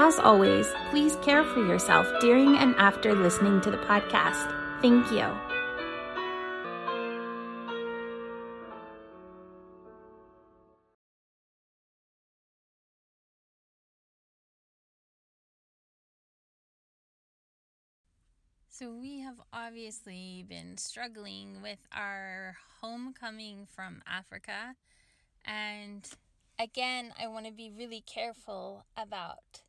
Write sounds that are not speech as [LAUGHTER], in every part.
As always, please care for yourself during and after listening to the podcast. Thank you. So, we have obviously been struggling with our homecoming from Africa. And again, I want to be really careful about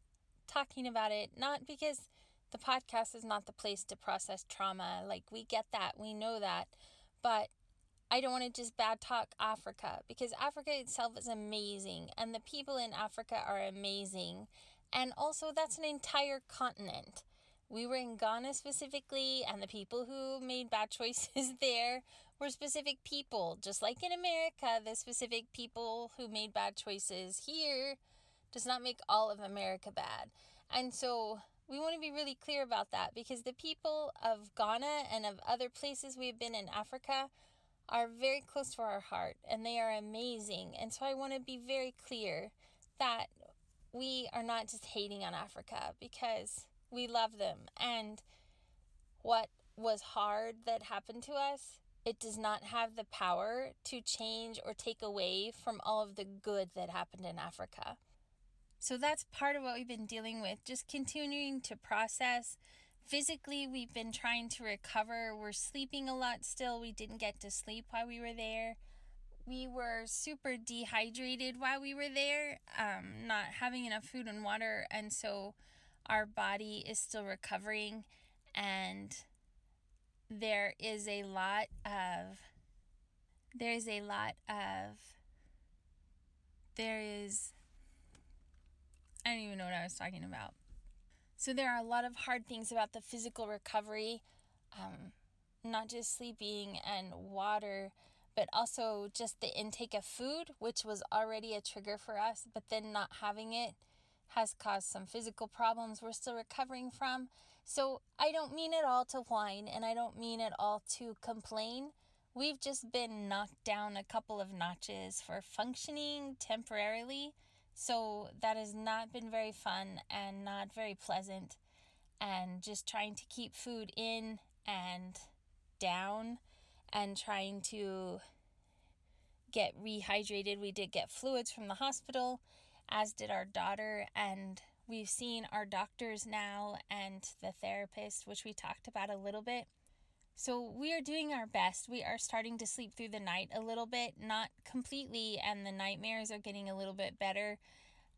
talking about it, not because the podcast is not the place to process trauma. Like, we get that, we know that. But I don't want to just bad talk Africa because Africa itself is amazing and the people in Africa are amazing. And also, that's an entire continent. We were in Ghana specifically, and the people who made bad [LAUGHS] choices there were specific people. Just like in America, the specific people who made bad choices here does not make all of America bad. And so we want to be really clear about that because the people of Ghana and of other places we've been in Africa are very close to our heart and they are amazing. And so I want to be very clear that we are not just hating on Africa because we love them. And what was hard that happened to us, it does not have the power to change or take away from all of the good that happened in Africa. So that's part of what we've been dealing with, just continuing to process. Physically, we've been trying to recover. We're sleeping a lot still. We didn't get to sleep while we were there. We were super dehydrated while we were there, um, not having enough food and water. And so our body is still recovering. And there is a lot of, there's a lot of, there is I don't even know what I was talking about. So there are a lot of hard things about the physical recovery, um, not just sleeping and water, but also just the intake of food, which was already a trigger for us, but then not having it has caused some physical problems we're still recovering from. So I don't mean it all to whine and I don't mean it all to complain. We've just been knocked down a couple of notches for functioning temporarily so that has not been very fun and not very pleasant. And just trying to keep food in and down and trying to get rehydrated. We did get fluids from the hospital, as did our daughter. And we've seen our doctors now and the therapist, which we talked about a little bit. So we are doing our best. We are starting to sleep through the night a little bit, not completely, and the nightmares are getting a little bit better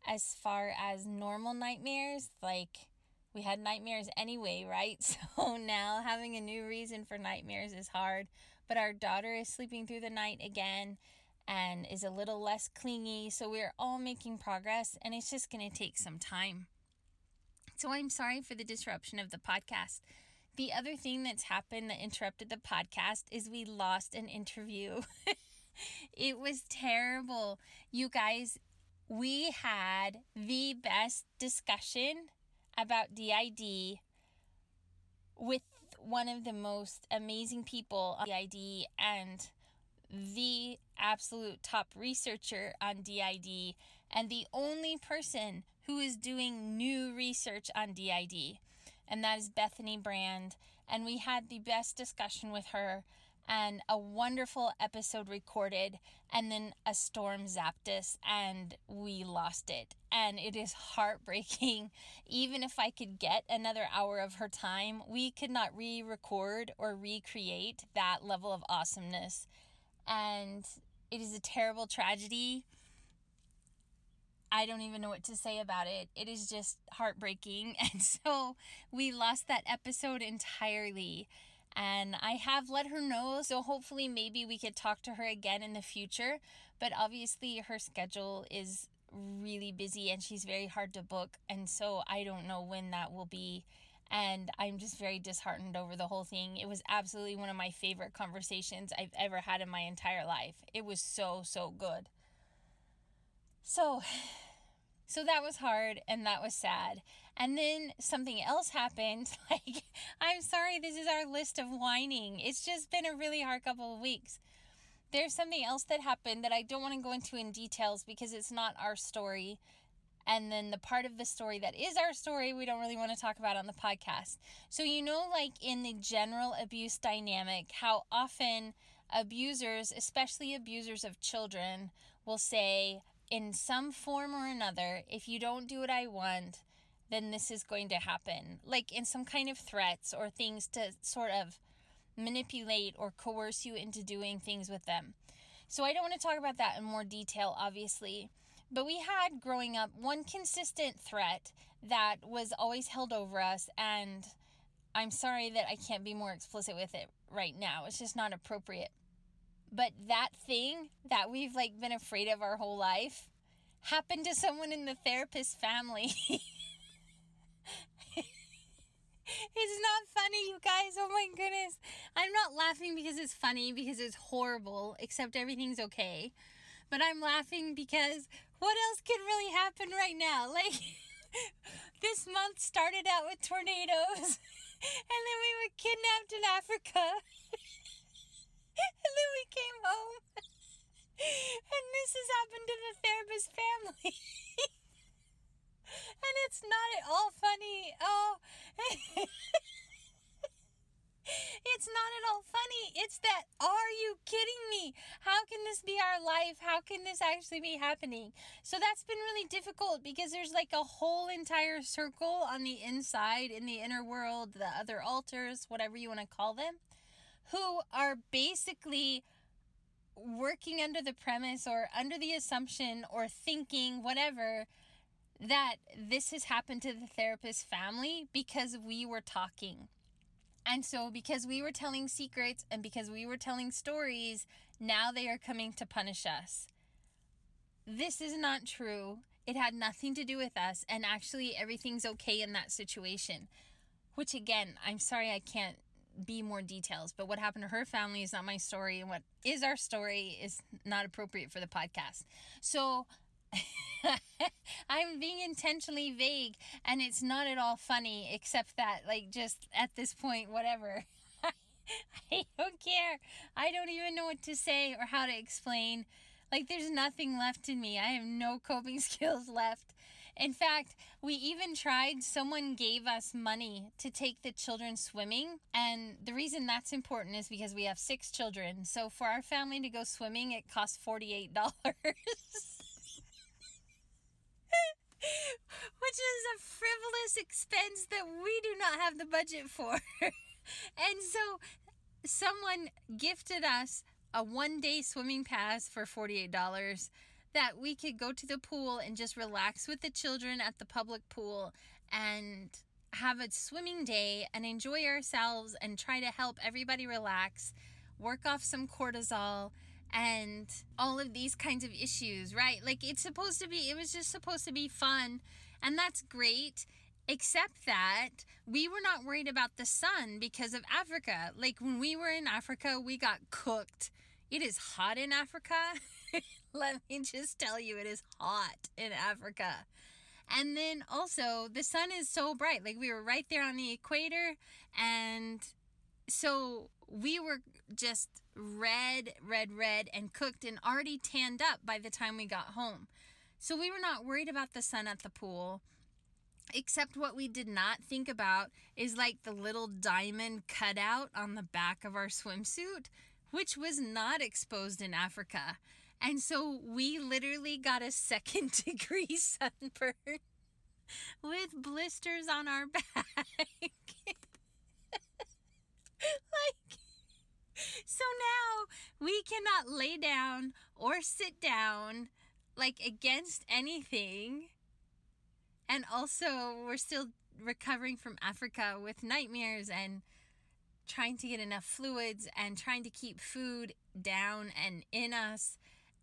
as far as normal nightmares. Like we had nightmares anyway, [LAUGHS] right? So now having a new reason for nightmares is hard. But our daughter is sleeping through the night again and is a little less clingy. So we're all making progress and it's just going to take some time. So I'm sorry for the disruption of the podcast. The other thing that's happened that interrupted the podcast is we lost an interview. [LAUGHS] it was terrible. You guys, we had the best discussion about DID with one of the most amazing people on DID and the absolute top researcher on DID and the only person who is doing new research on DID and that is Bethany Brand. And we had the best discussion with her and a wonderful episode recorded. And then a storm zapped us and we lost it. And it is heartbreaking. [LAUGHS] Even if I could get another hour of her time, we could not re record or recreate that level of awesomeness. And it is a terrible tragedy I don't even know what to say about it. It is just heartbreaking. [LAUGHS] And so we lost that episode entirely. And I have let her know. So hopefully, maybe we could talk to her again in the future. But obviously, her schedule is really busy and she's very hard to book. And so I don't know when that will be. And I'm just very disheartened over the whole thing. It was absolutely one of my favorite conversations I've ever had in my entire life. It was so, so good. So, so that was hard and that was sad. And then something else happened. [LAUGHS] Like, I'm sorry, this is our list of whining. It's just been a really hard couple of weeks there's something else that happened that I don't want to go into in details because it's not our story. And then the part of the story that is our story, we don't really want to talk about on the podcast. So, you know, like in the general abuse dynamic, how often abusers, especially abusers of children, will say, in some form or another, if you don't do what I want, then this is going to happen. Like in some kind of threats or things to sort of manipulate or coerce you into doing things with them. So I don't want to talk about that in more detail, obviously. But we had growing up one consistent threat that was always held over us, and I'm sorry that I can't be more explicit with it right now. It's just not appropriate. But that thing that we've like been afraid of our whole life happened to someone in the therapist family. [LAUGHS] it's not funny, you guys. Oh my goodness. I'm not laughing because it's funny, because it's horrible, except everything's okay. But I'm laughing because what else could really happen right now? [LAUGHS] Like, this month started out with tornadoes, [LAUGHS] and then we were kidnapped in Africa, [LAUGHS] and then we came home, [LAUGHS] and this has happened to the therapist family. [LAUGHS] and it's not at all funny. Oh, it's not at all funny. It's that, are you kidding me? How can this be our life? How can this actually be happening? So that's been really difficult because there's like a whole entire circle on the inside, in the inner world, the other alters, whatever you want to call them, who are basically working under the premise or under the assumption or thinking, whatever that this has happened to the therapist family because we were talking. And so, because we were telling secrets and because we were telling stories, now they are coming to punish us. This is not true. It had nothing to do with us. And actually, everything's okay in that situation. Which, again, I'm sorry I can't be more details, but what happened to her family is not my story. And what is our story is not appropriate for the podcast. So, [LAUGHS] I'm being intentionally vague and it's not at all funny, except that, like, just at this point, whatever. [LAUGHS] I don't care. I don't even know what to say or how to explain. Like, there's nothing left in me. I have no coping [LAUGHS] skills left. In fact, we even tried, someone gave us money to take the children swimming. And the reason that's important is because we have six children. So for our family to go swimming, it costs $48. [LAUGHS] which is a frivolous expense that we do not have the budget for. [LAUGHS] and so someone gifted us a one day swimming pass for $48 that we could go to the pool and just relax with the children at the public pool and have a swimming day and enjoy ourselves and try to help everybody relax, work off some cortisol and all of these kinds of issues, right? Like it's supposed to be, it was just supposed to be fun, and that's great. Except that we were not worried about the sun because of Africa. Like when we were in Africa, we got cooked. It is hot in Africa. [LAUGHS] [LAUGHS] Let me just tell you, it is hot in Africa. And then also, the sun is so bright. Like we were right there on the equator, and so we were just red, red, red, and cooked and already tanned up by the time we got home. So we were not worried about the sun at the pool. Except what we did not think about is like the little diamond cutout on the back of our swimsuit, which was not exposed in Africa. And so we literally got a second [LAUGHS] degree sunburn with blisters on our back. [LAUGHS] like so now we cannot lay down or sit down like against anything. And also, we're still recovering from Africa with nightmares and trying to get enough fluids and trying to keep food down and in us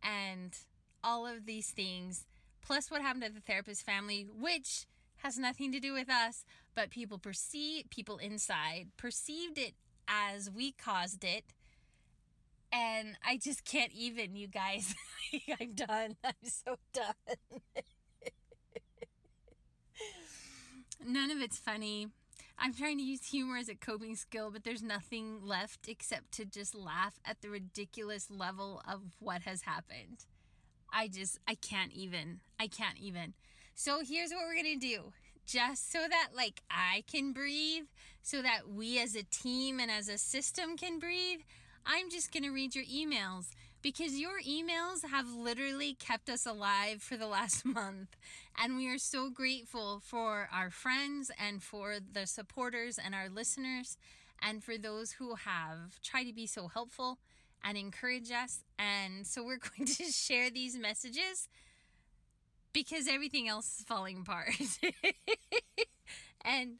and all of these things plus what happened to the therapist family, which has nothing to do with us, but people perceive people inside perceived it as we caused it. And I just can't even, you guys. [LAUGHS] I'm done. I'm so done. [LAUGHS] None of it's funny. I'm trying to use humor as a coping skill, but there's nothing left except to just laugh at the ridiculous level of what has happened. I just, I can't even. I can't even. So here's what we're going to do. Just so that, like, I can breathe, so that we as a team and as a system can breathe, I'm just going to read your emails because your emails have literally kept us alive for the last [LAUGHS] month. And we are so grateful for our friends and for the supporters and our listeners and for those who have tried to be so helpful and encourage us. And so we're [LAUGHS] going to share these messages because everything else is falling apart. [LAUGHS] and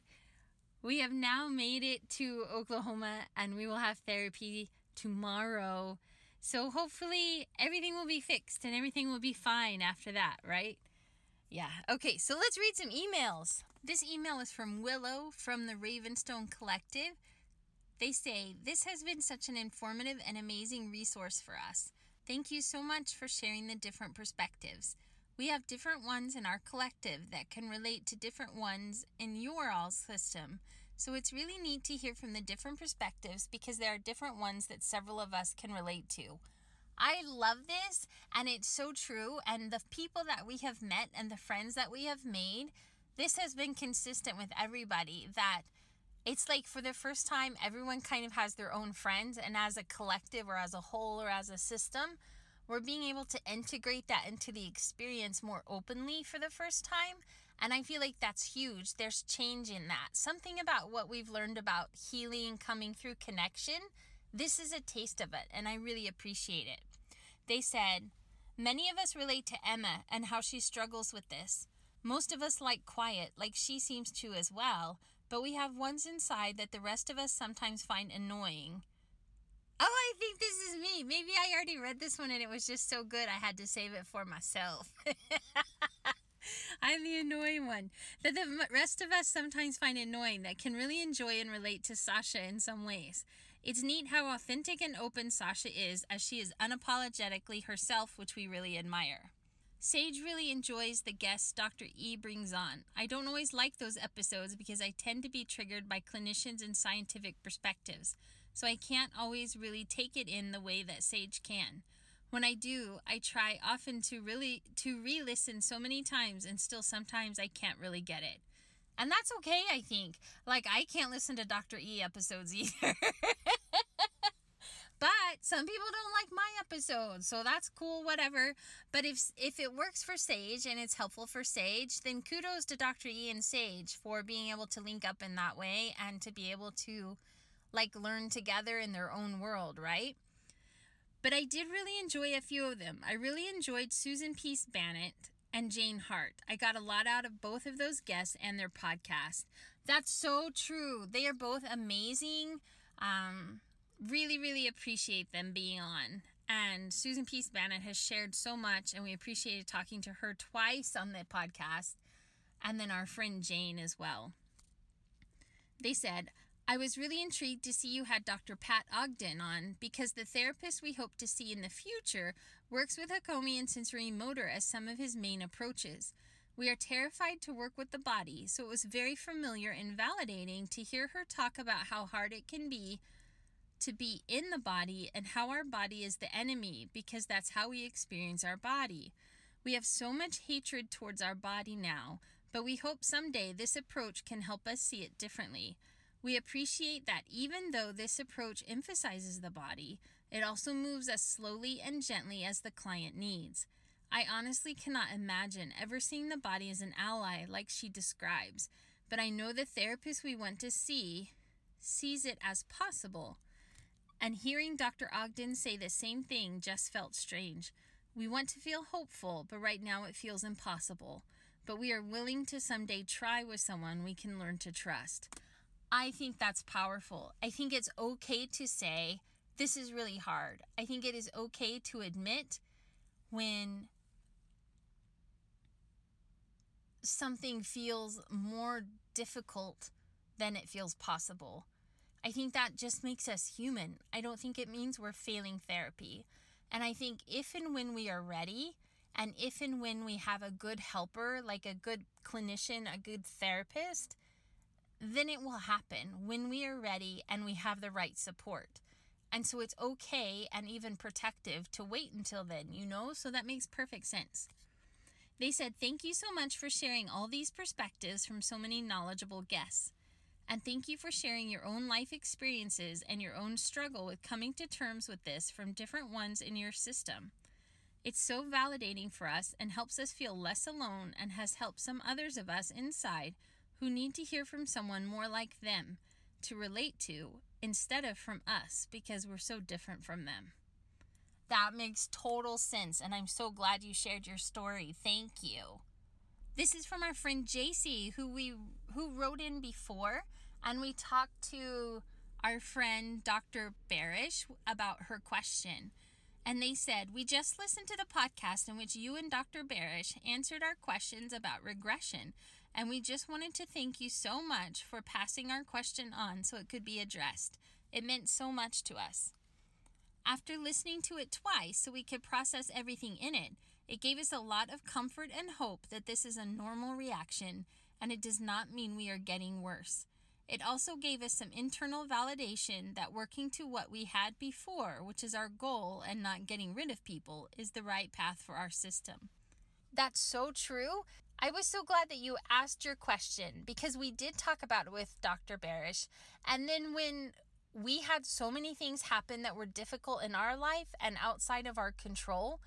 we have now made it to Oklahoma and we will have therapy tomorrow so hopefully everything will be fixed and everything will be fine after that, right? Yeah. Okay, so let's read some emails. This email is from Willow from the Ravenstone Collective. They say, This has been such an informative and amazing resource for us. Thank you so much for sharing the different perspectives. We have different ones in our collective that can relate to different ones in your all system. So it's really neat to hear from the different perspectives because there are different ones that several of us can relate to. I love this and it's so true. And the people that we have met and the friends that we have made, this has been consistent with everybody that it's like for the first time, everyone kind of has their own friends. And as a collective or as a whole or as a system, we're being able to integrate that into the experience more openly for the first time. And I feel like that's huge. There's change in that. Something about what we've learned about healing coming through connection. This is a taste of it, and I really appreciate it. They said, Many of us relate to Emma and how she struggles with this. Most of us like quiet, like she seems to as well, but we have ones inside that the rest of us sometimes find annoying. Oh, I think this is me. Maybe I already read this one and it was just so good I had to save it for myself. [LAUGHS] I'm the annoying one. That the rest of us sometimes find annoying that can really enjoy and relate to Sasha in some ways. It's neat how authentic and open Sasha is as she is unapologetically herself, which we really admire. Sage really enjoys the guests Dr. E brings on. I don't always like those episodes because I tend to be triggered by clinicians and scientific perspectives, so I can't always really take it in the way that Sage can. When I do, I try often to really to re-listen so many times and still sometimes I can't really get it. And that's okay, I think. Like I can't listen to Dr. E episodes [LAUGHS] either. but some people don't like my episodes, so that's cool whatever. But if if it works for Sage and it's helpful for Sage, then kudos to Dr. E and Sage for being able to link up in that way and to be able to like learn together in their own world, right? But I did really enjoy a few of them. I really enjoyed Susan Pease Banitt and Jane Hart. I got a lot out of both of those guests and their podcast. That's so true. They are both amazing. Um, really, really appreciate them being on. And Susan Pease Banitt has shared so much, and we appreciated talking to her twice on the podcast, and then our friend Jane as well. They said, I was really intrigued to see you had Dr. Pat Ogden on because the therapist we hope to see in the future works with Hakomi and sensory motor as some of his main approaches. We are terrified to work with the body, so it was very familiar and validating to hear her talk about how hard it can be to be in the body and how our body is the enemy because that's how we experience our body. We have so much hatred towards our body now, but we hope someday this approach can help us see it differently. We appreciate that even though this approach emphasizes the body, it also moves as slowly and gently as the client needs. I honestly cannot imagine ever seeing the body as an ally like she describes, but I know the therapist we went to see sees it as possible. And hearing Dr. Ogden say the same thing just felt strange. We want to feel hopeful, but right now it feels impossible. But we are willing to someday try with someone we can learn to trust. I think that's powerful. I think it's okay to say, this is really hard. I think it is okay to admit when something feels more difficult than it feels possible. I think that just makes us human. I don't think it means we're failing therapy. And I think if and when we are ready, and if and when we have a good helper, like a good clinician, a good therapist, then it will happen when we are ready and we have the right support. And so it's okay and even protective to wait until then, you know? So that makes perfect sense. They said, Thank you so much for sharing all these perspectives from so many knowledgeable guests. And thank you for sharing your own life experiences and your own struggle with coming to terms with this from different ones in your system. It's so validating for us and helps us feel less alone and has helped some others of us inside who need to hear from someone more like them to relate to instead of from us because we're so different from them. That makes total sense, and I'm so glad you shared your story. Thank you. This is from our friend JC, who we who wrote in before, and we talked to our friend Dr. Barish about her question. And they said, We just listened to the podcast in which you and Dr. Barish answered our questions about regression, and we just wanted to thank you so much for passing our question on so it could be addressed. It meant so much to us. After listening to it twice so we could process everything in it, it gave us a lot of comfort and hope that this is a normal reaction and it does not mean we are getting worse. It also gave us some internal validation that working to what we had before, which is our goal and not getting rid of people, is the right path for our system. That's so true. I was so glad that you asked your question because we did talk about it with Dr. Barish. And then when we had so many things happen that were difficult in our life and outside of our control,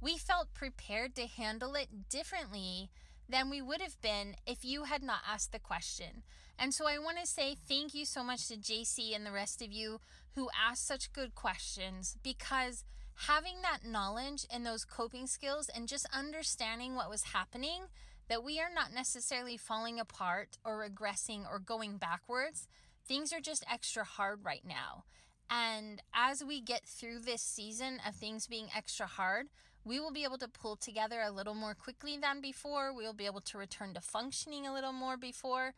we felt prepared to handle it differently than we would have been if you had not asked the question. And so I want to say thank you so much to JC and the rest of you who asked such good questions because having that knowledge and those coping skills and just understanding what was happening, that we are not necessarily falling apart or regressing or going backwards things are just extra hard right now. And as we get through this season of things being extra hard, we will be able to pull together a little more quickly than before. We'll be able to return to functioning a little more before,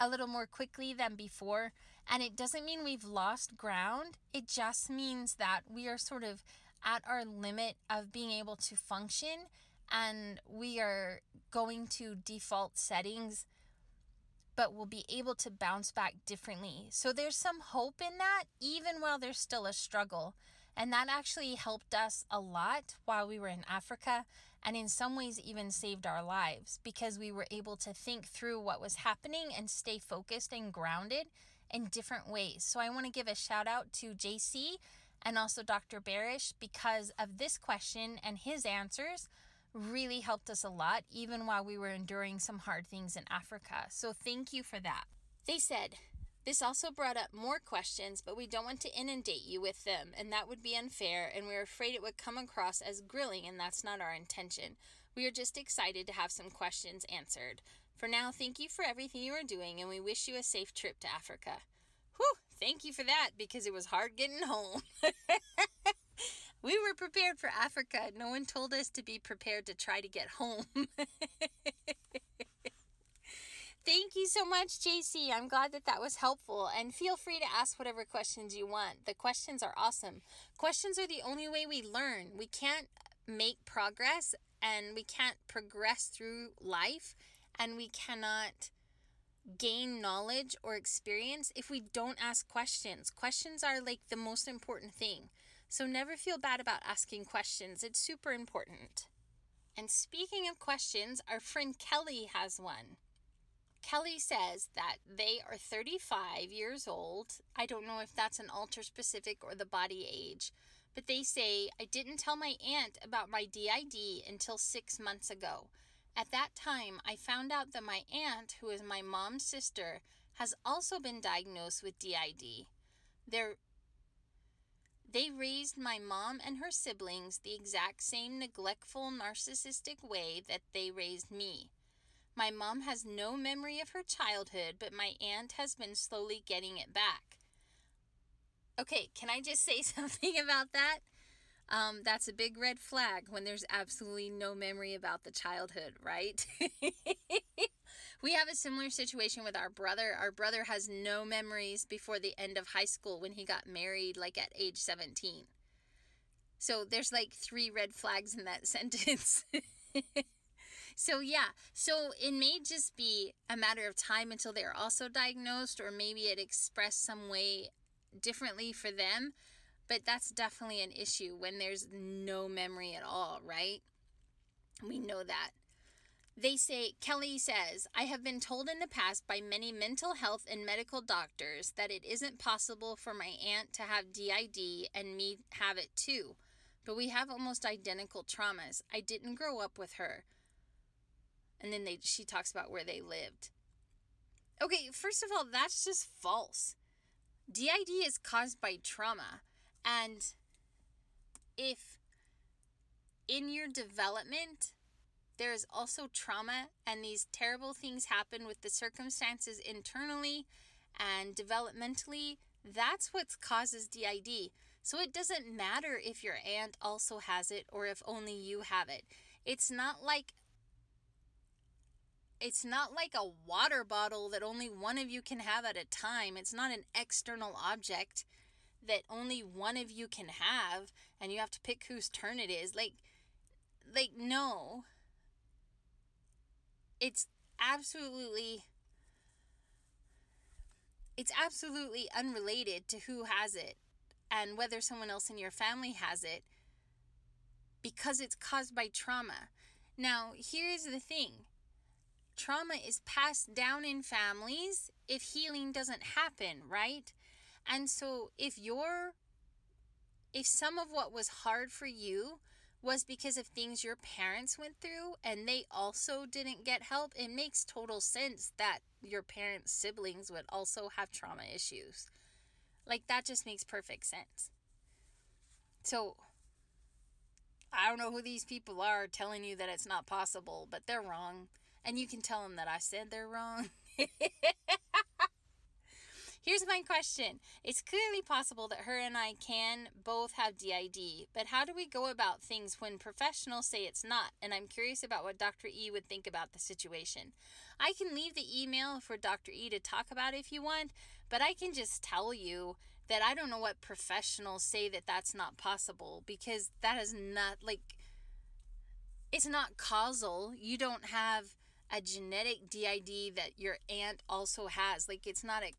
a little more quickly than before. And it doesn't mean we've lost ground, it just means that we are sort of at our limit of being able to function and we are going to default settings but we'll be able to bounce back differently. So there's some hope in that, even while there's still a struggle. And that actually helped us a lot while we were in Africa, and in some ways, even saved our lives because we were able to think through what was happening and stay focused and grounded in different ways. So I want to give a shout out to JC and also Dr. Barish because of this question and his answers really helped us a lot, even while we were enduring some hard things in Africa. So thank you for that. They said, this also brought up more questions, but we don't want to inundate you with them, and that would be unfair, and we're afraid it would come across as grilling, and that's not our intention. We are just excited to have some questions answered. For now, thank you for everything you are doing, and we wish you a safe trip to Africa. Whew, thank you for that, because it was hard getting home. [LAUGHS] We were prepared for Africa. No one told us to be prepared to try to get home. [LAUGHS] Thank you so much, JC. I'm glad that that was helpful. And feel free to ask whatever questions you want. The questions are awesome. Questions are the only way we learn. We can't make progress and we can't progress through life and we cannot gain knowledge or experience if we don't ask questions. Questions are like the most important thing. So never feel bad about asking questions, it's super important. And speaking of questions, our friend Kelly has one. Kelly says that they are 35 years old. I don't know if that's an alter specific or the body age, but they say, I didn't tell my aunt about my DID until six months ago. At that time, I found out that my aunt, who is my mom's sister, has also been diagnosed with DID. Their they raised my mom and her siblings the exact same neglectful, narcissistic way that they raised me. My mom has no memory of her childhood, but my aunt has been slowly getting it back. Okay, can I just [LAUGHS] say something about that? Um, that's a big red flag when there's absolutely no memory about the childhood, right? [LAUGHS] we have a similar situation with our brother. Our brother has no memories before the end of high school when he got married, like at age 17. So there's like three red flags in that [LAUGHS] sentence. so, yeah, so it may just be a matter of time until they're also diagnosed, or maybe it expressed some way differently for them. But that's definitely an issue when there's no memory at all, right? We know that. They say, Kelly says, I have been told in the past by many mental health and medical doctors that it isn't possible for my aunt to have DID and me have it too. But we have almost identical traumas. I didn't grow up with her. And then they, she talks about where they lived. Okay, first of all, that's just false. DID is caused by trauma. And if in your development there is also trauma and these terrible things happen with the circumstances internally and developmentally, that's what causes DID. So it doesn't matter if your aunt also has it or if only you have it. It's not like it's not like a water bottle that only one of you can have at a time. It's not an external object that only one of you can have and you have to pick whose turn it is. Like like no. It's absolutely it's absolutely unrelated to who has it and whether someone else in your family has it because it's caused by trauma. Now, here's the thing trauma is passed down in families if healing doesn't happen, right? And so if you're if some of what was hard for you was because of things your parents went through and they also didn't get help, it makes total sense that your parents' siblings would also have trauma issues. Like that just makes perfect sense. So I don't know who these people are telling you that it's not possible, but they're wrong. And you can tell them that I said they're wrong. [LAUGHS] Here's my question. It's clearly possible that her and I can both have DID, but how do we go about things when professionals say it's not? And I'm curious about what Dr. E would think about the situation. I can leave the email for Dr. E to talk about if you want, but I can just tell you that I don't know what professionals say that that's not possible because that is not like it's not causal. You don't have a genetic DID that your aunt also has. Like it's not a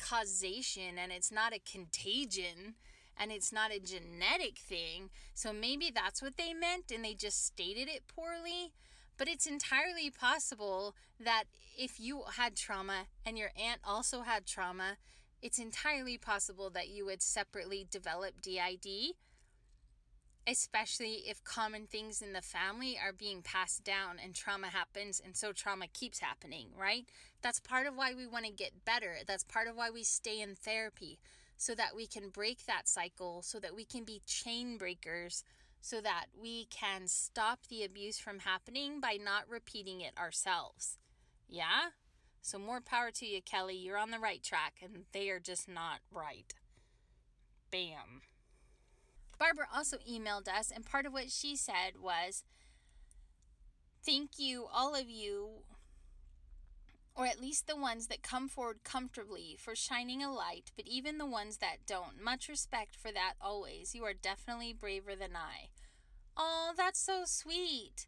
causation and it's not a contagion and it's not a genetic thing. So maybe that's what they meant and they just stated it poorly. But it's entirely possible that if you had trauma and your aunt also had trauma, it's entirely possible that you would separately develop DID especially if common things in the family are being passed down and trauma happens and so trauma keeps happening, right? That's part of why we want to get better. That's part of why we stay in therapy so that we can break that cycle, so that we can be chain breakers, so that we can stop the abuse from happening by not repeating it ourselves. Yeah? So, more power to you, Kelly. You're on the right track, and they are just not right. Bam. Barbara also emailed us, and part of what she said was Thank you, all of you, or at least the ones that come forward comfortably for shining a light, but even the ones that don't. Much respect for that always. You are definitely braver than I. Oh, that's so sweet.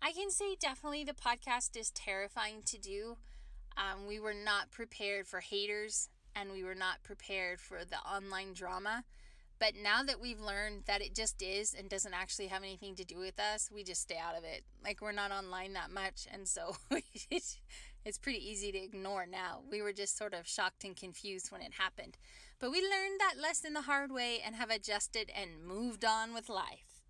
I can say definitely the podcast is terrifying to do. Um, we were not prepared for haters and we were not prepared for the online drama. But now that we've learned that it just is and doesn't actually have anything to do with us, we just stay out of it. Like we're not online that much. And so [LAUGHS] it's pretty easy to ignore now. We were just sort of shocked and confused when it happened. But we learned that lesson the hard way and have adjusted and moved on with life.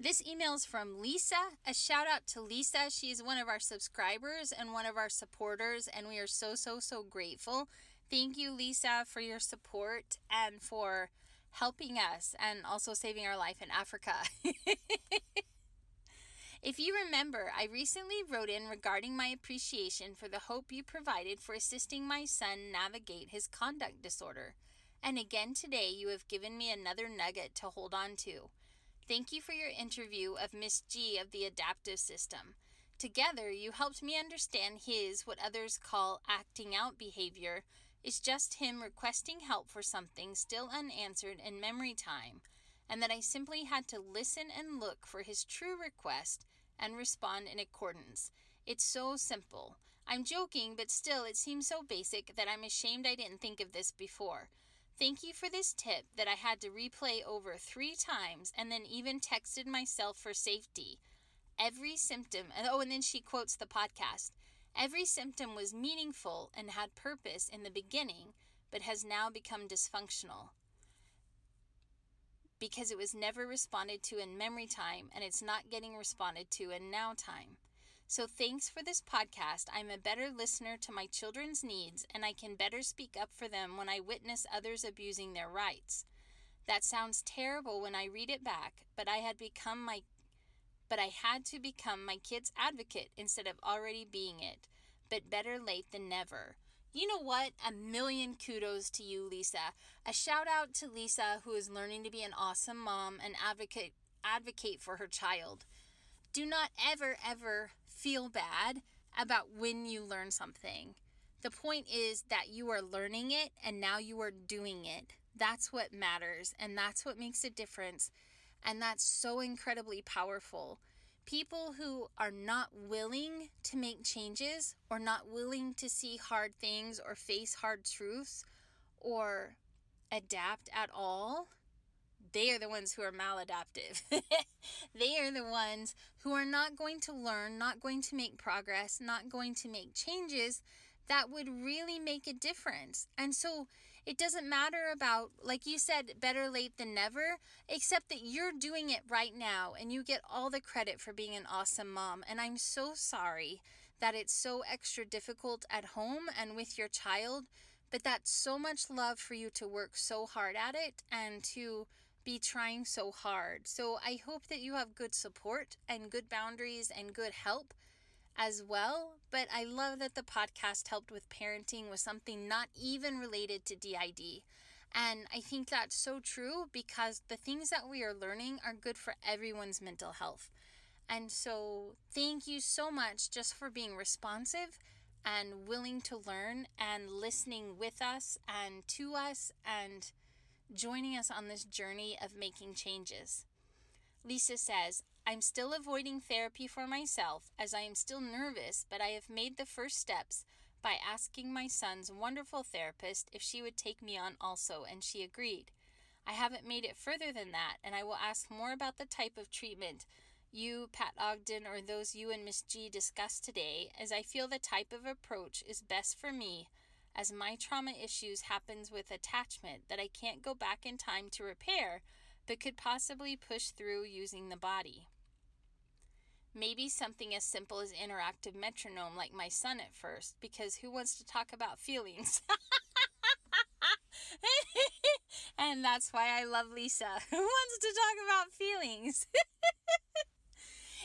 This email is from Lisa. A shout out to Lisa. She is one of our subscribers and one of our supporters, and we are so, so, so grateful Thank you, Lisa, for your support and for helping us and also saving our life in Africa. [LAUGHS] if you remember, I recently wrote in regarding my appreciation for the hope you provided for assisting my son navigate his conduct disorder. And again today, you have given me another nugget to hold on to. Thank you for your interview of Miss G of the adaptive system. Together, you helped me understand his, what others call acting out behavior, is just him requesting help for something still unanswered in memory time, and that I simply had to listen and look for his true request and respond in accordance. It's so simple. I'm joking, but still, it seems so basic that I'm ashamed I didn't think of this before. Thank you for this tip that I had to replay over three times and then even texted myself for safety. Every symptom, oh, and then she quotes the podcast. Every symptom was meaningful and had purpose in the beginning, but has now become dysfunctional because it was never responded to in memory time and it's not getting responded to in now time. So, thanks for this podcast. I'm a better listener to my children's needs and I can better speak up for them when I witness others abusing their rights. That sounds terrible when I read it back, but I had become my but I had to become my kid's advocate instead of already being it. But better late than never. You know what? A million kudos to you, Lisa. A shout out to Lisa who is learning to be an awesome mom and advocate advocate for her child. Do not ever ever feel bad about when you learn something. The point is that you are learning it and now you are doing it. That's what matters and that's what makes a difference. And that's so incredibly powerful. People who are not willing to make changes or not willing to see hard things or face hard truths or adapt at all they are the ones who are maladaptive. [LAUGHS] they are the ones who are not going to learn, not going to make progress, not going to make changes that would really make a difference. And so it doesn't matter about, like you said, better late than never, except that you're doing it right now and you get all the credit for being an awesome mom. And I'm so sorry that it's so extra difficult at home and with your child, but that's so much love for you to work so hard at it and to be trying so hard. So I hope that you have good support and good boundaries and good help as well. But I love that the podcast helped with parenting with something not even related to DID. And I think that's so true because the things that we are learning are good for everyone's mental health. And so, thank you so much just for being responsive and willing to learn and listening with us and to us and joining us on this journey of making changes. Lisa says, I'm still avoiding therapy for myself as I am still nervous, but I have made the first steps by asking my son's wonderful therapist if she would take me on also, and she agreed. I haven't made it further than that, and I will ask more about the type of treatment you, Pat Ogden, or those you and Miss G discussed today, as I feel the type of approach is best for me as my trauma issues happens with attachment that I can't go back in time to repair, but could possibly push through using the body. Maybe something as simple as interactive metronome like my son at first, because who wants to talk about feelings? [LAUGHS] and that's why I love Lisa. [LAUGHS] Who wants to talk about feelings? [LAUGHS]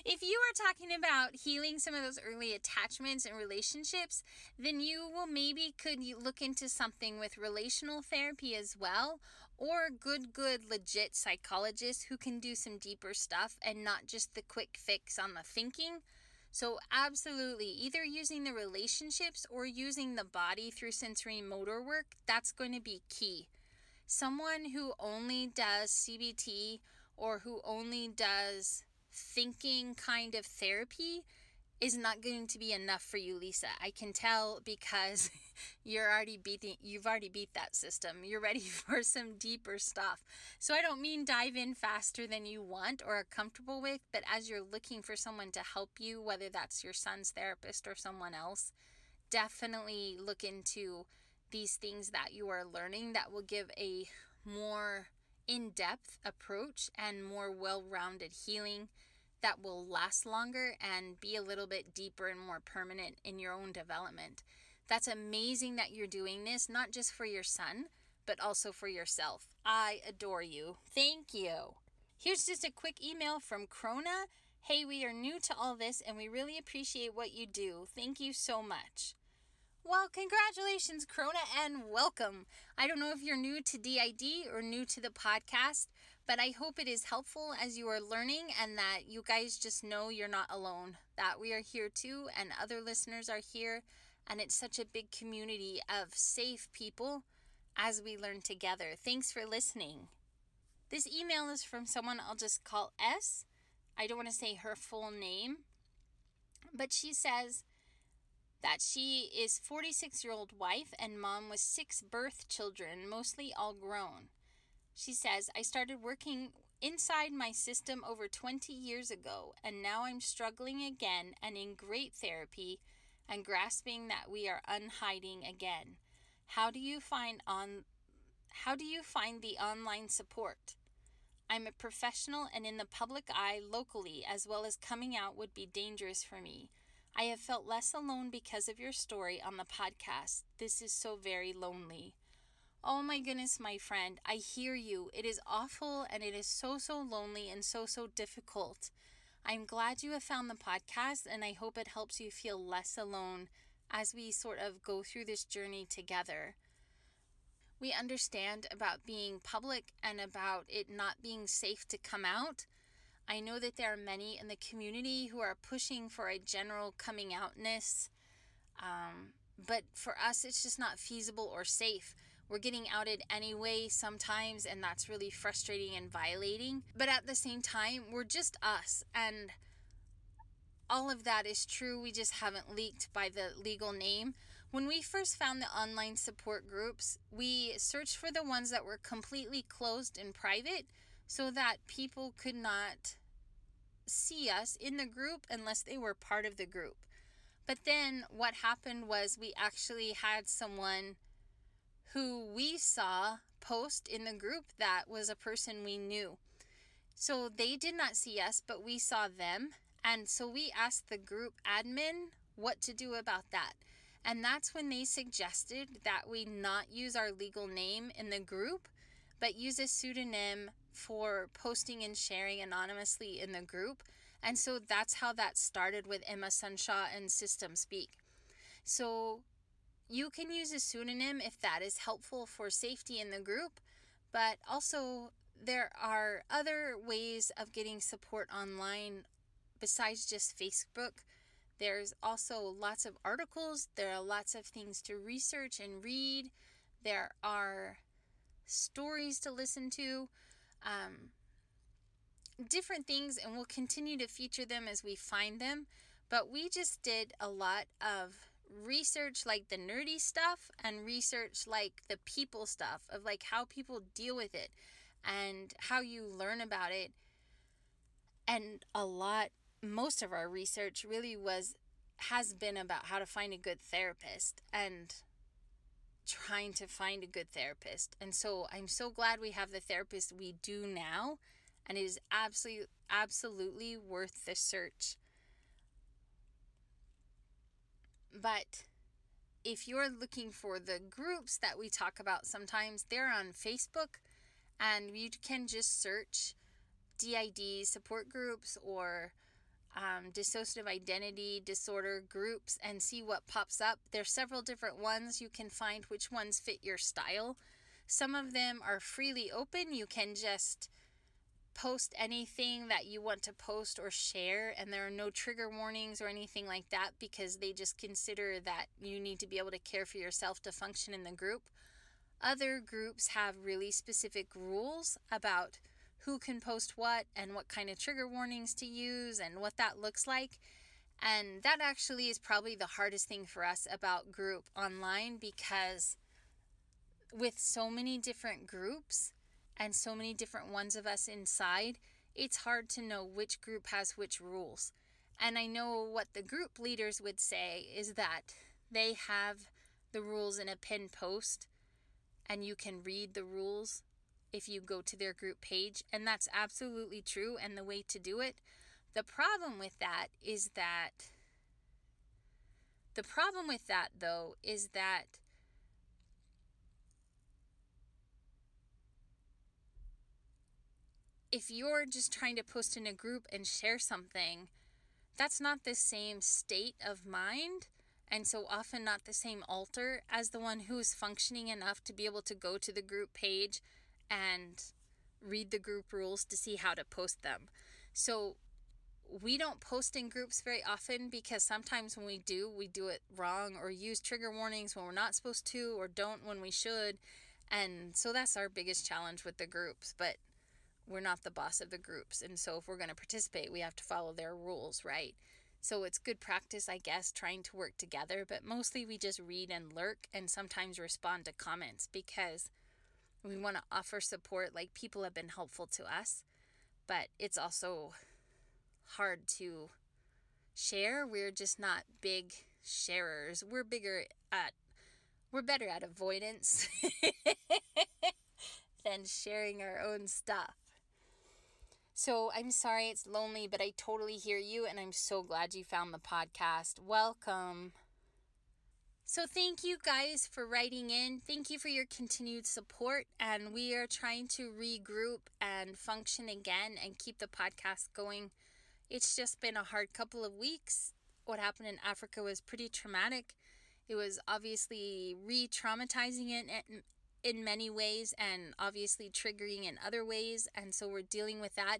if you are talking about healing some of those early attachments and relationships, then you will maybe could look into something with relational therapy as well or good good legit psychologists who can do some deeper stuff and not just the quick fix on the thinking. So, absolutely, either using the relationships or using the body through sensory motor work, that's going to be key. Someone who only does CBT or who only does thinking kind of therapy is not going to be enough for you, Lisa. I can tell because [LAUGHS] you're already beating you've already beat that system. You're ready [LAUGHS] for some deeper stuff. So I don't mean dive in faster than you want or are comfortable with, but as you're looking for someone to help you, whether that's your son's therapist or someone else, definitely look into these things that you are learning that will give a more in depth approach and more well rounded healing that will last longer and be a little bit deeper and more permanent in your own development. That's amazing that you're doing this, not just for your son, but also for yourself. I adore you. Thank you. Here's just a quick email from Krona. Hey, we are new to all this and we really appreciate what you do. Thank you so much. Well, congratulations, Corona, and welcome. I don't know if you're new to DID or new to the podcast, but I hope it is helpful as you are learning and that you guys just know you're not alone, that we are here too, and other listeners are here, and it's such a big community of safe people as we learn together. Thanks for listening. This email is from someone I'll just call S. I don't want to say her full name, but she says, that she is 46 year old wife and mom with six birth children, mostly all grown. She says, I started working inside my system over 20 years ago, and now I'm struggling again and in great therapy and grasping that we are unhiding again. How do you find on how do you find the online support? I'm a professional and in the public eye locally as well as coming out would be dangerous for me. I have felt less alone because of your story on the podcast. This is so very lonely. Oh my goodness, my friend, I hear you. It is awful and it is so, so lonely and so, so difficult. I'm glad you have found the podcast and I hope it helps you feel less alone as we sort of go through this journey together. We understand about being public and about it not being safe to come out. I know that there are many in the community who are pushing for a general coming outness, um, but for us, it's just not feasible or safe. We're getting outed anyway sometimes, and that's really frustrating and violating. But at the same time, we're just us, and all of that is true. We just haven't leaked by the legal name. When we first found the online support groups, we searched for the ones that were completely closed and private so that people could not see us in the group unless they were part of the group. But then what happened was we actually had someone who we saw post in the group that was a person we knew. So they did not see us, but we saw them. And so we asked the group admin what to do about that. And that's when they suggested that we not use our legal name in the group, but use a pseudonym for posting and sharing anonymously in the group. And so that's how that started with Emma Sunshine and System Speak. So you can use a pseudonym if that is helpful for safety in the group, but also there are other ways of getting support online besides just Facebook. There's also lots of articles, there are lots of things to research and read, there are stories to listen to um, different things, and we'll continue to feature them as we find them. But we just did a lot of research, like the nerdy stuff, and research, like the people stuff, of like how people deal with it and how you learn about it. And a lot, most of our research really was has been about how to find a good therapist and trying to find a good therapist. And so I'm so glad we have the therapist we do now. And it is absolutely, absolutely worth the search. But if you're looking for the groups that we talk about sometimes, they're on Facebook and you can just search DID support groups or um, dissociative identity disorder groups and see what pops up. There's several different ones. You can find which ones fit your style. Some of them are freely open. You can just post anything that you want to post or share, and there are no trigger warnings or anything like that because they just consider that you need to be able to care for yourself to function in the group. Other groups have really specific rules about who can post what and what kind of trigger warnings to use and what that looks like. And that actually is probably the hardest thing for us about group online because with so many different groups and so many different ones of us inside, it's hard to know which group has which rules. And I know what the group leaders would say is that they have the rules in a pinned post and you can read the rules if you go to their group page, and that's absolutely true and the way to do it. The problem with that is that the problem with that though is that if you're just trying to post in a group and share something, that's not the same state of mind and so often not the same alter as the one who is functioning enough to be able to go to the group page and read the group rules to see how to post them. So we don't post in groups very often because sometimes when we do, we do it wrong or use trigger warnings when we're not supposed to or don't when we should. And so that's our biggest challenge with the groups. But we're not the boss of the groups. And so if we're going to participate, we have to follow their rules, right? So it's good practice, I guess, trying to work together. But mostly we just read and lurk and sometimes respond to comments because we want to offer support. Like people have been helpful to us, but it's also hard to share. We're just not big sharers. We're bigger at, we're better at avoidance [LAUGHS] than sharing our own stuff. So I'm sorry it's lonely, but I totally hear you, and I'm so glad you found the podcast. Welcome. So, thank you guys for writing in. Thank you for your continued support. And we are trying to regroup and function again and keep the podcast going. It's just been a hard couple of weeks. What happened in Africa was pretty traumatic. It was obviously re traumatizing in, many ways and obviously triggering in other ways. And so we're dealing with that.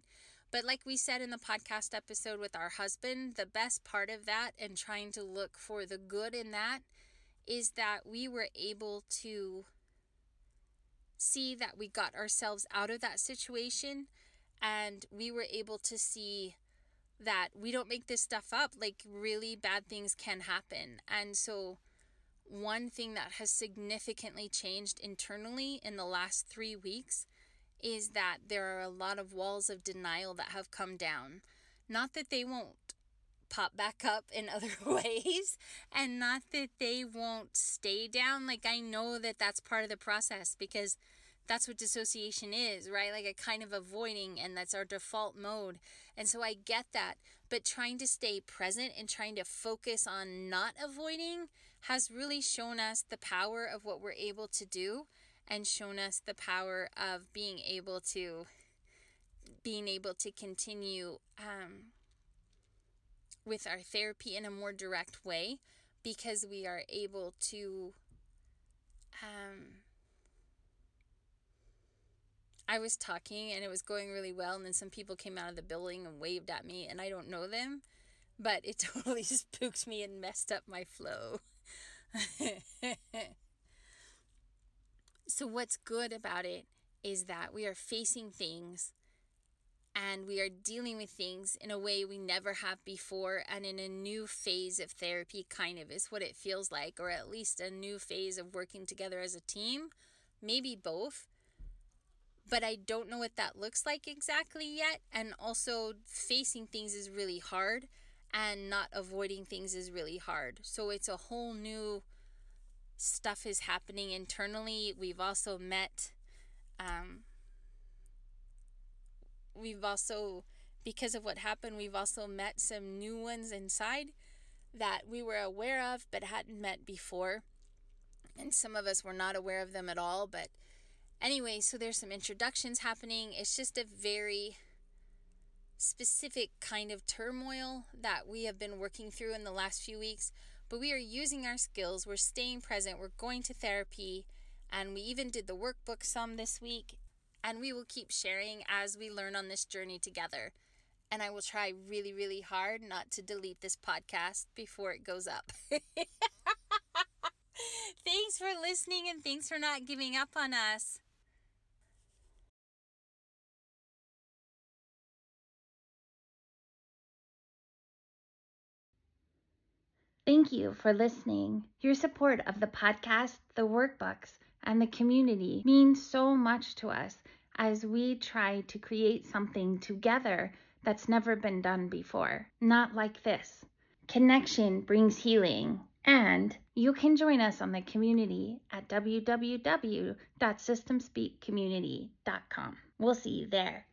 But like we said in the podcast episode with our husband, the best part of that and trying to look for the good in that is that we were able to see that we got ourselves out of that situation and we were able to see that we don't make this stuff up like really bad things can happen and so one thing that has significantly changed internally in the last 3 weeks is that there are a lot of walls of denial that have come down. Not that they won't pop back up in [LAUGHS] other ways and not that they won't stay down. Like i know that that's part of the process because that's what dissociation is right? Like a kind of avoiding and that's our default mode. And so i get that but trying to stay present and trying to focus on not avoiding has really shown us the power of what we're able to do and shown us the power of being able to being able to continue um, with our therapy in a more direct way because we are able to um, I was talking and it was going really well and then some people came out of the building and waved at me and I don't know them but it [LAUGHS] totally spooked me and messed up my flow. [LAUGHS] so what's good about it is that we are facing things and we are dealing with things in a way we never have before and in a new phase of therapy kind of is what it feels like or at least a new phase of working together as a team. Maybe both. But I don't know what that looks like exactly yet and also facing things is really hard and not avoiding things is really hard so it's a whole new stuff is happening internally we've also met um, we've also, because of what happened, we've also met some new ones inside that we were aware of but hadn't met before. And some of us were not aware of them at all. But anyway, so there's some introductions happening. It's just a very specific kind of turmoil that we have been working through in the last few weeks. But we are using our skills, we're staying present, we're going to therapy, and we even did the workbook some this week and we will keep sharing as we learn on this journey together. And I will try really, really hard not to delete this podcast before it goes up. [LAUGHS] thanks for listening and thanks for not giving up on us. Thank you for listening. Your support of the podcast, the workbooks, and the community means so much to us as we try to create something together that's never been done before. Not like this. Connection brings healing. And you can join us on the community at www.systemspeakcommunity.com. We'll see you there.